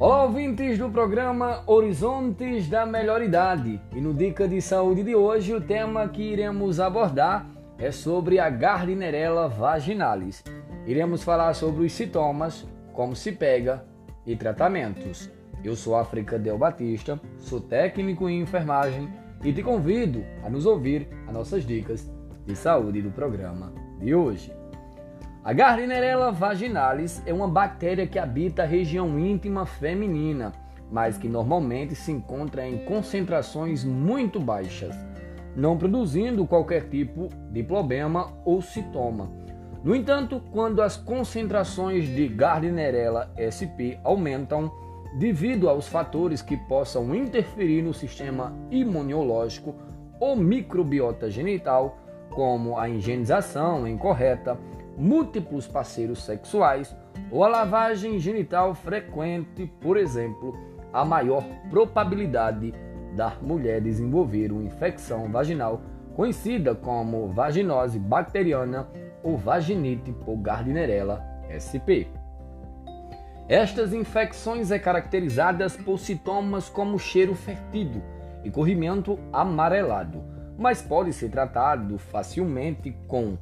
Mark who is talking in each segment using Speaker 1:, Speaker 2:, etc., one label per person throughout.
Speaker 1: Olá, ouvintes do programa Horizontes da Melhor Idade. E no Dica de Saúde de hoje, o tema que iremos abordar é sobre a Gardnerella vaginalis. Iremos falar sobre os sintomas, como se pega e tratamentos. Eu sou África Del Batista, sou técnico em enfermagem e te convido a nos ouvir as nossas dicas de saúde do programa de hoje. A Gardnerella vaginalis é uma bactéria que habita a região íntima feminina, mas que normalmente se encontra em concentrações muito baixas, não produzindo qualquer tipo de problema ou sintoma. No entanto, quando as concentrações de Gardnerella sp aumentam, devido aos fatores que possam interferir no sistema imunológico ou microbiota genital, como a higienização incorreta, múltiplos parceiros sexuais ou a lavagem genital frequente, por exemplo, a maior probabilidade da mulher desenvolver uma infecção vaginal conhecida como vaginose bacteriana ou vaginite por Gardnerella sp. Estas infecções é caracterizadas por sintomas como cheiro fertido e corrimento amarelado, mas pode ser tratado facilmente com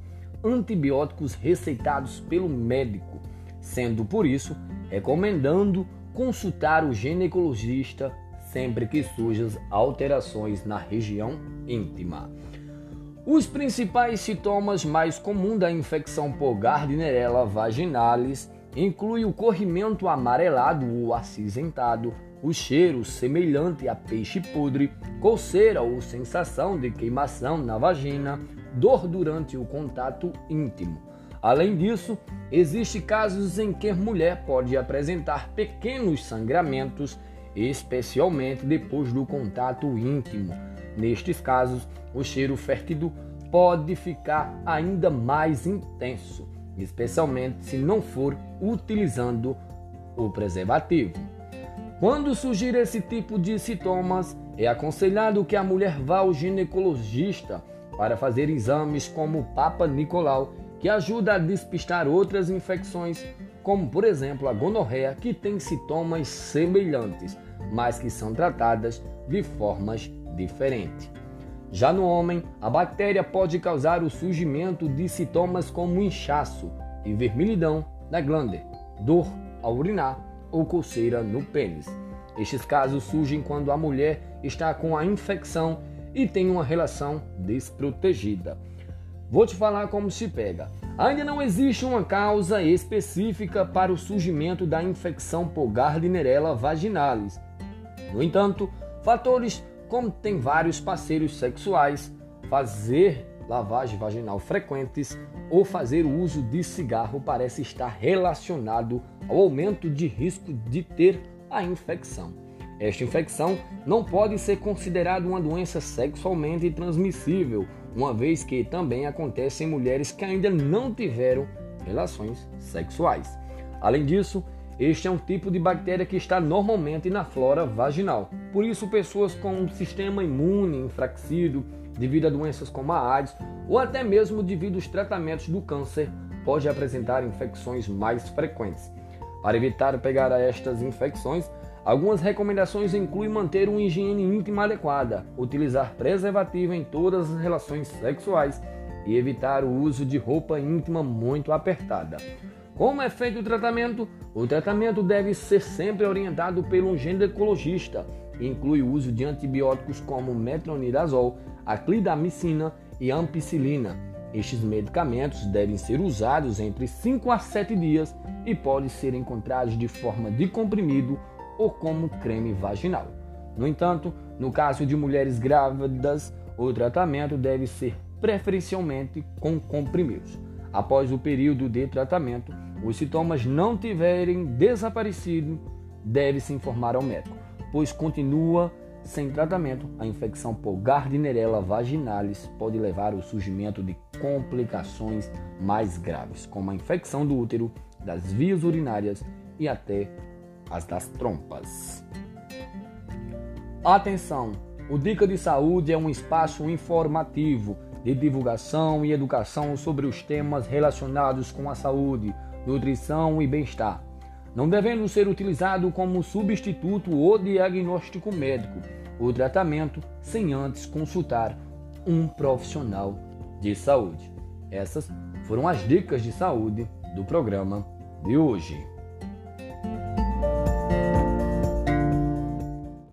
Speaker 1: antibióticos receitados pelo médico, sendo por isso recomendando consultar o ginecologista sempre que surjam alterações na região íntima. Os principais sintomas mais comuns da infecção por Gardnerella vaginalis incluem o corrimento amarelado ou acinzentado, o cheiro semelhante a peixe podre, coceira ou sensação de queimação na vagina, dor durante o contato íntimo. Além disso, existem casos em que a mulher pode apresentar pequenos sangramentos, especialmente depois do contato íntimo. Nestes casos, o cheiro fértido pode ficar ainda mais intenso, especialmente se não for utilizando o preservativo. Quando surgir esse tipo de sintomas, é aconselhado que a mulher vá ao ginecologista para fazer exames como o Papa Nicolau, que ajuda a despistar outras infecções, como por exemplo a gonorreia, que tem sintomas semelhantes, mas que são tratadas de formas diferentes. Já no homem, a bactéria pode causar o surgimento de sintomas como inchaço e vermelhidão na glândula, dor ao urinar ou coceira no pênis. Estes casos surgem quando a mulher está com a infecção e tem uma relação desprotegida. Vou te falar como se pega. Ainda não existe uma causa específica para o surgimento da infecção por Gardnerella vaginalis. No entanto, fatores como ter vários parceiros sexuais, fazer lavagem vaginal frequentes ou fazer o uso de cigarro parece estar relacionado ao aumento de risco de ter a infecção. Esta infecção não pode ser considerada uma doença sexualmente transmissível, uma vez que também acontece em mulheres que ainda não tiveram relações sexuais. Além disso, este é um tipo de bactéria que está normalmente na flora vaginal. Por isso, pessoas com um sistema imune enfraquecido devido a doenças como a AIDS ou até mesmo devido aos tratamentos do câncer podem apresentar infecções mais frequentes. Para evitar pegar estas infecções, Algumas recomendações incluem manter uma higiene íntima adequada, utilizar preservativo em todas as relações sexuais e evitar o uso de roupa íntima muito apertada. Como é feito o tratamento? O tratamento deve ser sempre orientado pelo ginecologista. Inclui o uso de antibióticos como metronidazol, aclidamicina e ampicilina. Estes medicamentos devem ser usados entre 5 a 7 dias e podem ser encontrados de forma de comprimido ou como creme vaginal. No entanto, no caso de mulheres grávidas, o tratamento deve ser preferencialmente com comprimidos. Após o período de tratamento, os sintomas não tiverem desaparecido, deve-se informar ao médico, pois continua sem tratamento, a infecção por Gardnerella vaginalis pode levar ao surgimento de complicações mais graves, como a infecção do útero, das vias urinárias e até as das trompas. Atenção! O Dica de Saúde é um espaço informativo de divulgação e educação sobre os temas relacionados com a saúde, nutrição e bem-estar. não devendo ser utilizado como substituto ou diagnóstico médico ou tratamento sem antes consultar um profissional de saúde. Essas foram as dicas de saúde do programa de hoje.